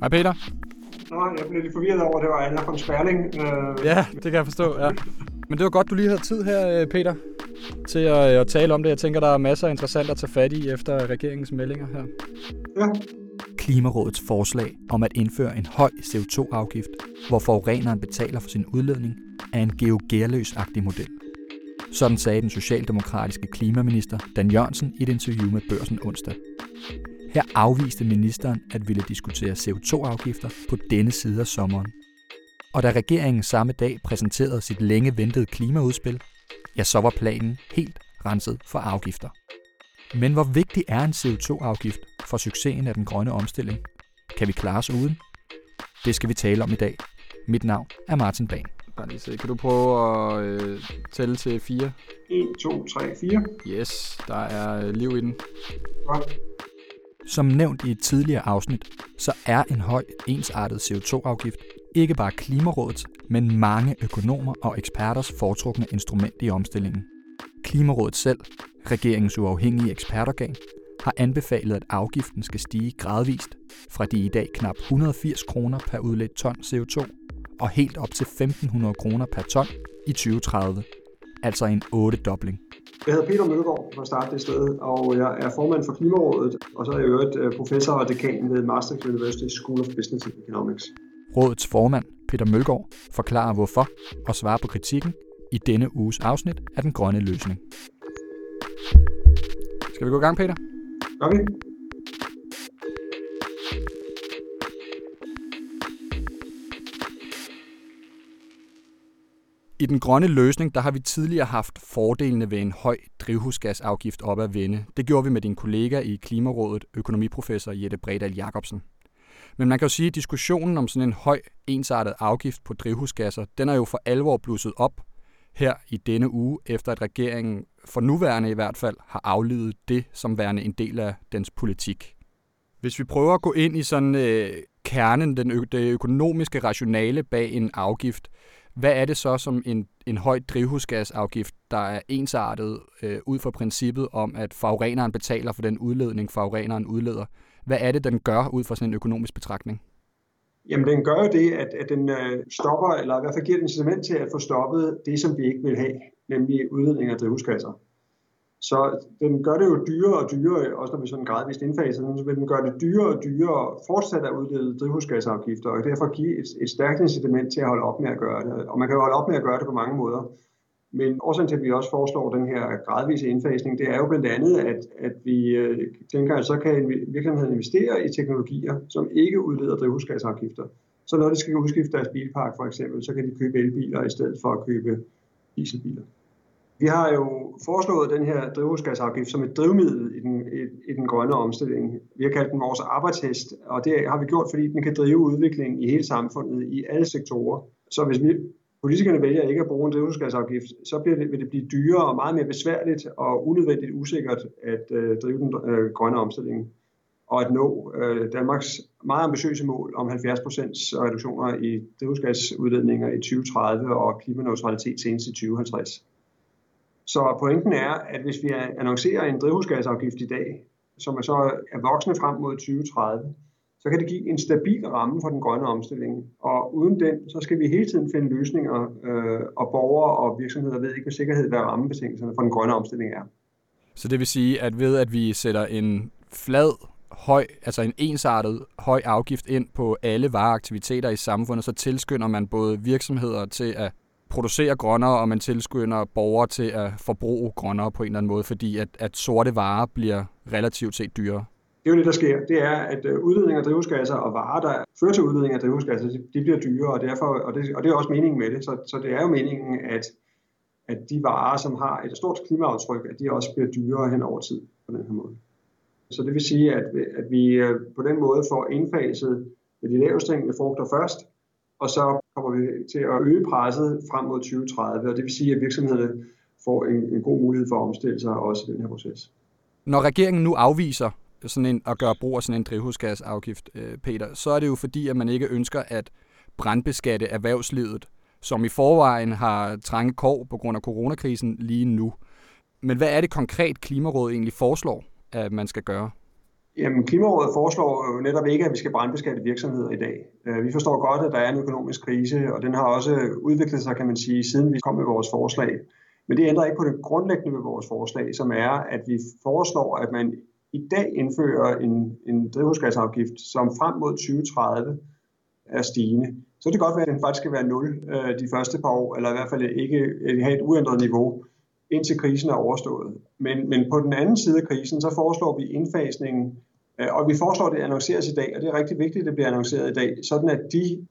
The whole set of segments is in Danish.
Hej Peter. Nå, jeg blev lidt forvirret over, at det var Anna von Sperling. Øh, Ja, det kan jeg forstå, ja. Men det var godt, du lige havde tid her, øh, Peter, til at, at tale om det. Jeg tænker, der er masser af interessant at tage fat i efter regeringens meldinger her. ja. Klimarådets forslag om at indføre en høj CO2-afgift, hvor forureneren betaler for sin udledning, er en geogerløs-agtig model. Sådan sagde den socialdemokratiske klimaminister Dan Jørgensen i et interview med Børsen onsdag. Her afviste ministeren at ville diskutere CO2-afgifter på denne side af sommeren. Og da regeringen samme dag præsenterede sit længe ventede klimaudspil, ja, så var planen helt renset for afgifter. Men hvor vigtig er en CO2-afgift for succesen af den grønne omstilling? Kan vi klare os uden? Det skal vi tale om i dag. Mit navn er Martin Bang. Bare lige se. Kan du prøve at øh, tælle til fire? 1, 2, 3, 4. Yes, der er øh, liv i den. Godt. Som nævnt i et tidligere afsnit, så er en høj ensartet CO2-afgift ikke bare Klimarådets, men mange økonomer og eksperters foretrukne instrument i omstillingen. Klimarådet selv, regeringens uafhængige ekspertorgan, har anbefalet, at afgiften skal stige gradvist fra de i dag knap 180 kroner per udledt ton CO2 og helt op til 1.500 kroner per ton i 2030. Altså en 8-dobling. Jeg hedder Peter Mølgaard for at starte det sted, og jeg er formand for Klimarådet, og så er jeg øvrigt øh, professor og dekan ved Maastricht University School of Business and Economics. Rådets formand, Peter Mølgaard, forklarer hvorfor og svarer på kritikken i denne uges afsnit af Den Grønne Løsning. Skal vi gå i gang, Peter? Gør vi? I den grønne løsning, der har vi tidligere haft fordelene ved en høj drivhusgasafgift op at vende. Det gjorde vi med din kollega i Klimarådet, økonomiprofessor Jette Bredal Jacobsen. Men man kan jo sige, at diskussionen om sådan en høj ensartet afgift på drivhusgasser, den er jo for alvor blusset op her i denne uge, efter at regeringen for nuværende i hvert fald har aflydet det som værende en del af dens politik. Hvis vi prøver at gå ind i sådan øh, kernen, den ø- det økonomiske rationale bag en afgift, hvad er det så som en, en høj drivhusgasafgift, der er ensartet øh, ud fra princippet om, at forureneren betaler for den udledning, forureneren udleder? Hvad er det, den gør ud fra sådan en økonomisk betragtning? Jamen, den gør jo det, at, at den øh, stopper, eller i hvert fald giver den incitament til at få stoppet det, som vi ikke vil have, nemlig udledning af drivhusgasser. Så den gør det jo dyrere og dyrere, også når vi sådan gradvist indfaser den, så vil den gøre det dyrere og dyrere fortsat at uddele drivhusgasafgifter, og derfor give et, et stærkt incitament til at holde op med at gøre det. Og man kan jo holde op med at gøre det på mange måder. Men årsagen til, at vi også foreslår den her gradvise indfasning, det er jo blandt andet, at, at vi øh, dengang tænker, så kan virksomheden investere i teknologier, som ikke udleder drivhusgasafgifter. Så når de skal udskifte deres bilpark for eksempel, så kan de købe elbiler i stedet for at købe dieselbiler. Vi har jo foreslået den her drivhusgasafgift som et drivmiddel i den, i, i den grønne omstilling. Vi har kaldt den vores arbejdshest, og det har vi gjort, fordi den kan drive udviklingen i hele samfundet, i alle sektorer. Så hvis vi, politikerne vælger ikke at bruge en drivhusgasafgift, så bliver det, vil det blive dyrere og meget mere besværligt og unødvendigt usikkert at øh, drive den øh, grønne omstilling og at nå øh, Danmarks meget ambitiøse mål om 70% reduktioner i drivhusgasudledninger i 2030 og klimaneutralitet senest i 2050. Så pointen er, at hvis vi annoncerer en drivhusgasafgift i dag, som er så er voksende frem mod 2030, så kan det give en stabil ramme for den grønne omstilling. Og uden den, så skal vi hele tiden finde løsninger, øh, og borgere og virksomheder ved ikke med sikkerhed, hvad rammebetingelserne for den grønne omstilling er. Så det vil sige, at ved at vi sætter en flad, høj, altså en ensartet høj afgift ind på alle vareaktiviteter i samfundet, så tilskynder man både virksomheder til at producere grønnere, og man tilskynder borgere til at forbruge grønnere på en eller anden måde, fordi at, at sorte varer bliver relativt set dyrere. Det er jo det, der sker. Det er, at øh, udledning af drivhusgasser og varer, der fører til udledning af drivhusgasser, de bliver dyrere, og, derfor, og, det, og det er også meningen med det. Så, så det er jo meningen, at, at de varer, som har et stort klimaaftryk, at de også bliver dyrere hen over tid på den her måde. Så det vil sige, at, at vi øh, på den måde får indfaset de lavest hængende frugter først, og så kommer vi til at øge presset frem mod 2030, og det vil sige, at virksomhederne får en, en god mulighed for at omstille sig også i den her proces. Når regeringen nu afviser sådan en, at gøre brug af sådan en drivhusgasafgift, øh, Peter, så er det jo fordi, at man ikke ønsker at brandbeskatte erhvervslivet, som i forvejen har trange kår på grund af coronakrisen lige nu. Men hvad er det konkret, Klimarådet egentlig foreslår, at man skal gøre? Jamen, Klimarådet foreslår jo netop ikke, at vi skal brandbeskatte virksomheder i dag. Øh, vi forstår godt, at der er en økonomisk krise, og den har også udviklet sig, kan man sige, siden vi kom med vores forslag. Men det ændrer ikke på det grundlæggende ved vores forslag, som er, at vi foreslår, at man i dag indfører en, en drivhusgasafgift, som frem mod 2030 er stigende. Så det kan godt være, at den faktisk skal være 0 øh, de første par år, eller i hvert fald ikke have et uændret niveau, indtil krisen er overstået. Men, men på den anden side af krisen, så foreslår vi indfasningen, øh, og vi foreslår, at det annonceres i dag, og det er rigtig vigtigt, at det bliver annonceret i dag, sådan at de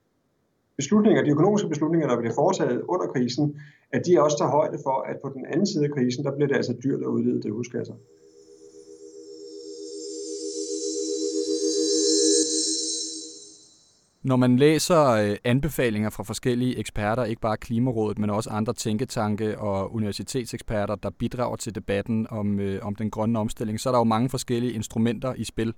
beslutninger, de økonomiske beslutninger, der bliver foretaget under krisen, at de også tager højde for, at på den anden side af krisen, der bliver det altså dyrt at udlede drivhusgasser. Når man læser øh, anbefalinger fra forskellige eksperter, ikke bare Klimarådet, men også andre tænketanke og universitetseksperter, der bidrager til debatten om, øh, om den grønne omstilling, så er der jo mange forskellige instrumenter i spil.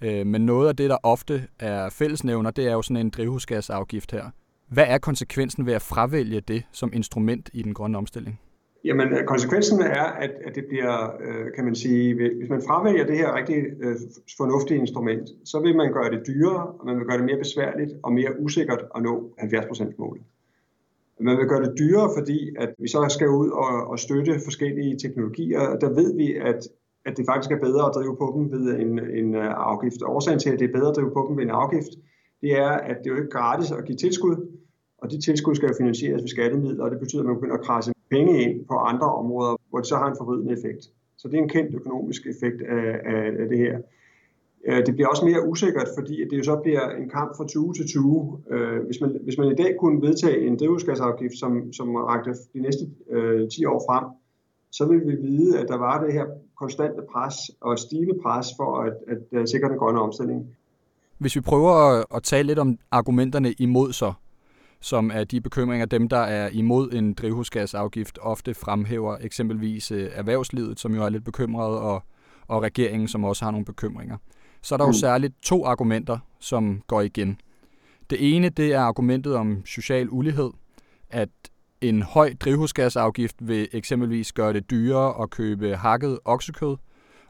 Øh, men noget af det, der ofte er fællesnævner, det er jo sådan en drivhusgasafgift her. Hvad er konsekvensen ved at fravælge det som instrument i den grønne omstilling? Jamen, øh, konsekvensen er, at, at det bliver, øh, kan man sige, hvis man fravælger det her rigtig øh, fornuftige instrument, så vil man gøre det dyrere, og man vil gøre det mere besværligt og mere usikkert at nå 70%-målet. Man vil gøre det dyrere, fordi at vi så skal ud og, og støtte forskellige teknologier. og Der ved vi, at, at det faktisk er bedre at drive på dem ved en, en øh, afgift. Årsagen til, at det er bedre at drive på dem ved en afgift, det er, at det er jo ikke gratis at give tilskud, og de tilskud skal jo finansieres ved skattemidler, og det betyder, at man begynder at krasse penge ind på andre områder, hvor det så har en forvridende effekt. Så det er en kendt økonomisk effekt af, af, af det her. Øh, det bliver også mere usikkert, fordi det jo så bliver en kamp fra 20 til 20. Øh, hvis man, hvis man i dag kunne vedtage en drivhusgasafgift, som, som rakte de næste øh, 10 år frem, så vil vi vide, at der var det her konstante pres og stigende pres for at, at, at sikre den grønne omstilling. Hvis vi prøver at tale lidt om argumenterne imod så, som er de bekymringer, dem der er imod en drivhusgasafgift ofte fremhæver, eksempelvis øh, erhvervslivet, som jo er lidt bekymret, og, og regeringen, som også har nogle bekymringer. Så er der jo mm. særligt to argumenter, som går igen. Det ene, det er argumentet om social ulighed, at en høj drivhusgasafgift vil eksempelvis gøre det dyrere at købe hakket oksekød,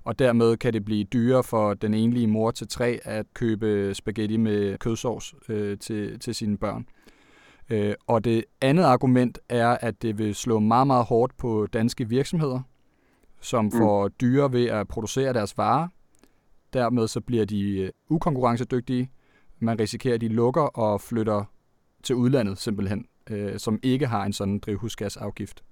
og dermed kan det blive dyrere for den enlige mor til tre at købe spaghetti med kødsovs øh, til, til sine børn. Øh, og det andet argument er, at det vil slå meget, meget hårdt på danske virksomheder, som mm. får dyre ved at producere deres varer. Dermed så bliver de øh, ukonkurrencedygtige. Man risikerer, at de lukker og flytter til udlandet simpelthen, øh, som ikke har en sådan drivhusgasafgift.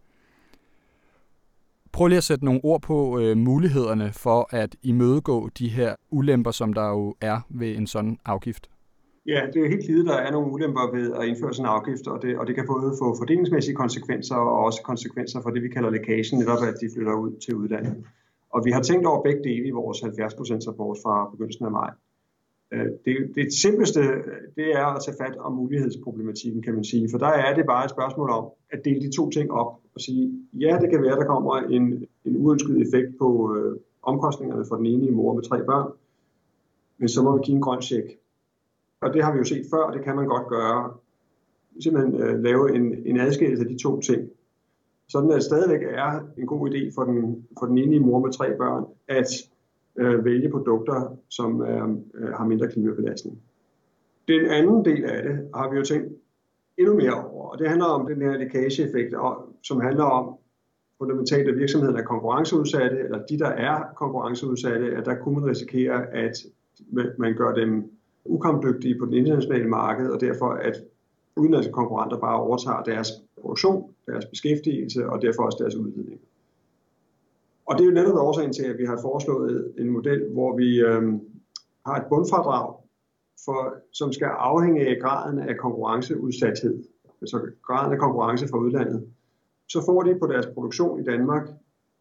Prøv lige at sætte nogle ord på øh, mulighederne for at imødegå de her ulemper, som der jo er ved en sådan afgift. Ja, det er helt givet, der er nogle ulemper ved at indføre sådan en afgift, og det, og det kan både få fordelingsmæssige konsekvenser og også konsekvenser for det, vi kalder lækagen, netop at de flytter ud til udlandet. Og vi har tænkt over begge dele i vores 70% rapport fra begyndelsen af maj. Øh, det, det simpleste, det er at tage fat om mulighedsproblematikken, kan man sige. For der er det bare et spørgsmål om at dele de to ting op og sige, ja, det kan være, der kommer en, en uønsket effekt på øh, omkostningerne for den ene mor med tre børn, men så må vi give en grøn check og det har vi jo set før, og det kan man godt gøre. Simpelthen øh, lave en, en adskillelse af de to ting. Sådan at det stadigvæk er en god idé for den, for den enige mor med tre børn, at øh, vælge produkter, som øh, øh, har mindre klimabelastning. Den anden del af det har vi jo tænkt endnu mere over, og det handler om den her lækageeffekt, som handler om fundamentalt, at virksomheden er konkurrenceudsatte, eller de, der er konkurrenceudsatte, at der kunne man risikere, at man gør dem ukampdygtige på den internationale marked, og derfor at udenlandske konkurrenter bare overtager deres produktion, deres beskæftigelse og derfor også deres udledning. Og det er jo netop årsagen til, at vi har foreslået en model, hvor vi øh, har et bundfradrag, for, som skal afhænge af graden af konkurrenceudsathed, altså graden af konkurrence fra udlandet. Så får de på deres produktion i Danmark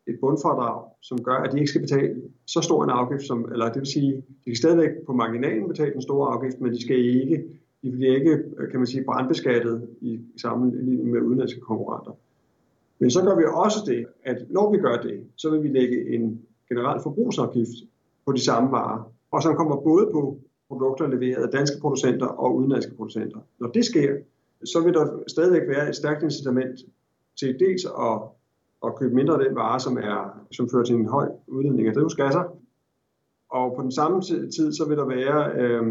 et bundfradrag, som gør, at de ikke skal betale så stor en afgift, som, eller det vil sige, de kan stadigvæk på marginalen betale den store afgift, men de skal ikke, de bliver ikke, kan man sige, brandbeskattet i sammenligning med udenlandske konkurrenter. Men så gør vi også det, at når vi gør det, så vil vi lægge en generel forbrugsafgift på de samme varer, og som kommer både på produkter leveret af danske producenter og udenlandske producenter. Når det sker, så vil der stadigvæk være et stærkt incitament til dels at og købe mindre af den vare, som, er, som fører til en høj udledning af drivhusgasser. Og på den samme tid, så vil der være øh,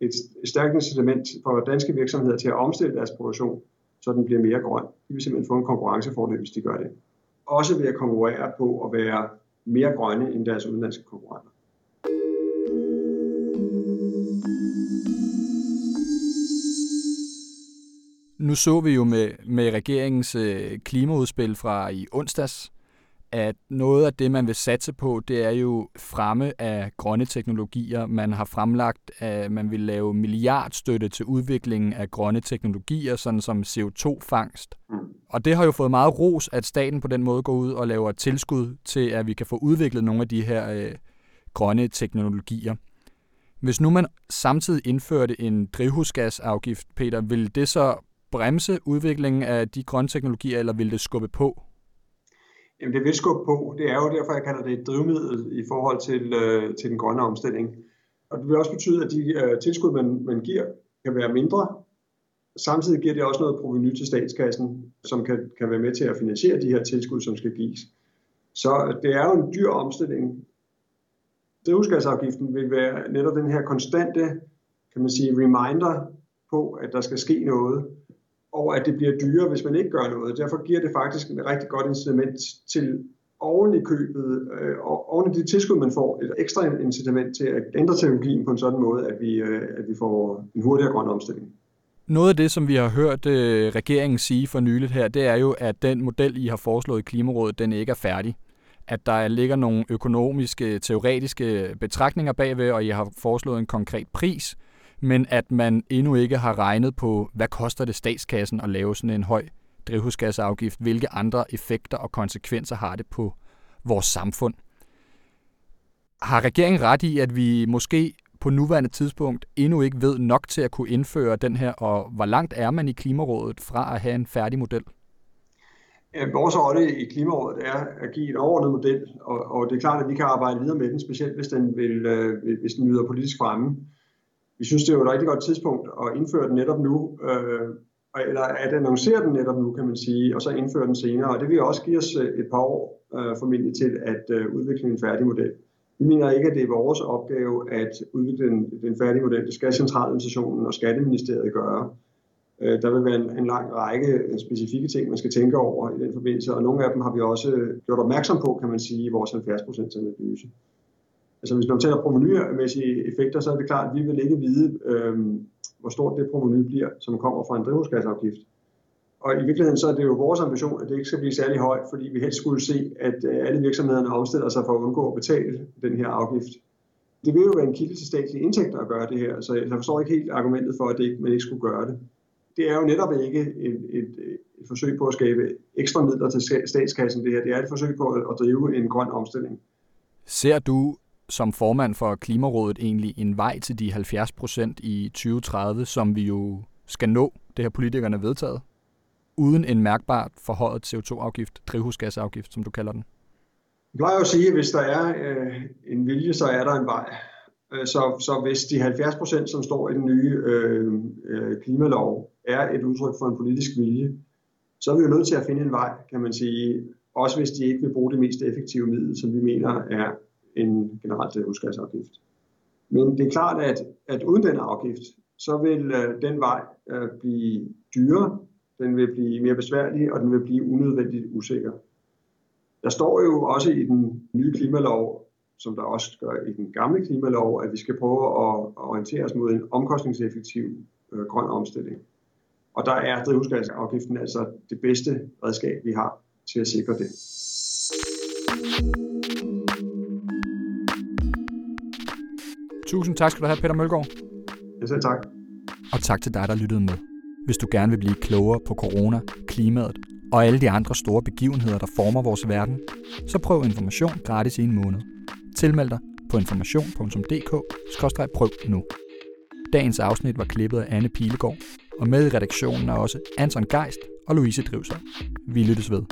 et stærkt incitament for danske virksomheder til at omstille deres produktion, så den bliver mere grøn. De vil simpelthen få en konkurrencefordel, hvis de gør det. Også ved at konkurrere på at være mere grønne end deres udenlandske konkurrenter. Nu så vi jo med, med regeringens øh, klimaudspil fra i onsdags, at noget af det, man vil satse på, det er jo fremme af grønne teknologier. Man har fremlagt, at man vil lave milliardstøtte til udviklingen af grønne teknologier, sådan som CO2-fangst. Mm. Og det har jo fået meget ros, at staten på den måde går ud og laver tilskud til, at vi kan få udviklet nogle af de her øh, grønne teknologier. Hvis nu man samtidig indførte en drivhusgasafgift, Peter, vil det så bremse udviklingen af de grønne teknologier, eller vil det skubbe på? Jamen det vil skubbe på. Det er jo derfor, jeg kalder det et drivmiddel i forhold til, øh, til den grønne omstilling. Og det vil også betyde, at de øh, tilskud, man, man giver, kan være mindre. Samtidig giver det også noget proveny til statskassen, som kan, kan være med til at finansiere de her tilskud, som skal gives. Så øh, det er jo en dyr omstilling. Drivhusgasafgiften vil være netop den her konstante, kan man sige, reminder på, at der skal ske noget og at det bliver dyrere, hvis man ikke gør noget. Derfor giver det faktisk et rigtig godt incitament til oven i købet, øh, og oven i de tilskud, man får, et ekstra incitament til at ændre teknologien på en sådan måde, at vi, øh, at vi får en hurtigere grøn omstilling. Noget af det, som vi har hørt øh, regeringen sige for nyligt her, det er jo, at den model, I har foreslået i Klimarådet, den ikke er færdig. At der ligger nogle økonomiske, teoretiske betragtninger bagved, og I har foreslået en konkret pris, men at man endnu ikke har regnet på, hvad koster det statskassen at lave sådan en høj drivhusgasafgift, hvilke andre effekter og konsekvenser har det på vores samfund. Har regeringen ret i, at vi måske på nuværende tidspunkt endnu ikke ved nok til at kunne indføre den her, og hvor langt er man i Klimarådet fra at have en færdig model? Ja, vores rolle i Klimarådet er at give en overordnet model, og, og det er klart, at vi kan arbejde videre med den, specielt hvis den, vil, øh, hvis den nyder politisk fremme vi synes, det er jo et rigtig godt tidspunkt at indføre den netop nu, øh, eller at annoncere den netop nu, kan man sige, og så indføre den senere. Og det vil også give os øh, et par år øh, formentlig til at øh, udvikle en færdig model. Vi mener ikke, at det er vores opgave at udvikle den, den færdige model. Det skal centraladministrationen og Skatteministeriet gøre. Øh, der vil være en, en lang række øh, specifikke ting, man skal tænke over i den forbindelse, og nogle af dem har vi også øh, gjort opmærksom på, kan man sige, i vores 70% analyse. Altså hvis man taler provenymæssige effekter, så er det klart, at vi vil ikke vide, øh, hvor stort det proveny bliver, som kommer fra en drivhusgasafgift. Og i virkeligheden så er det jo vores ambition, at det ikke skal blive særlig højt, fordi vi helst skulle se, at øh, alle virksomhederne omstiller sig for at undgå at betale den her afgift. Det vil jo være en kilde til statslige indtægter at gøre det her, så jeg forstår ikke helt argumentet for, at det ikke, man ikke skulle gøre det. Det er jo netop ikke et, et, et forsøg på at skabe ekstra midler til statskassen, det her. Det er et forsøg på at drive en grøn omstilling. Ser du som formand for Klimarådet egentlig en vej til de 70 procent i 2030, som vi jo skal nå, det her politikerne vedtaget, uden en mærkbart forhøjet CO2-afgift, drivhusgasafgift, som du kalder den? Jeg plejer jo at sige, at hvis der er øh, en vilje, så er der en vej. Øh, så, så hvis de 70 procent, som står i den nye øh, øh, klimalov, er et udtryk for en politisk vilje, så er vi jo nødt til at finde en vej, kan man sige, også hvis de ikke vil bruge det mest effektive middel, som vi mener er en generelt øh, drivhusgasafgift. Men det er klart, at, at uden den afgift, så vil øh, den vej øh, blive dyrere, den vil blive mere besværlig, og den vil blive unødvendigt usikker. Der står jo også i den nye klimalov, som der også gør i den gamle klimalov, at vi skal prøve at orientere os mod en omkostningseffektiv øh, grøn omstilling. Og der er drivhusgasafgiften altså det bedste redskab, vi har til at sikre det. Tusind tak skal du have, Peter Mølgaard. Ja, selv tak. Og tak til dig, der lyttede med. Hvis du gerne vil blive klogere på corona, klimaet og alle de andre store begivenheder, der former vores verden, så prøv information gratis i en måned. Tilmeld dig på information.dk-prøv nu. Dagens afsnit var klippet af Anne Pilegaard, og med i redaktionen er også Anton Geist og Louise Drivser. Vi lyttes ved.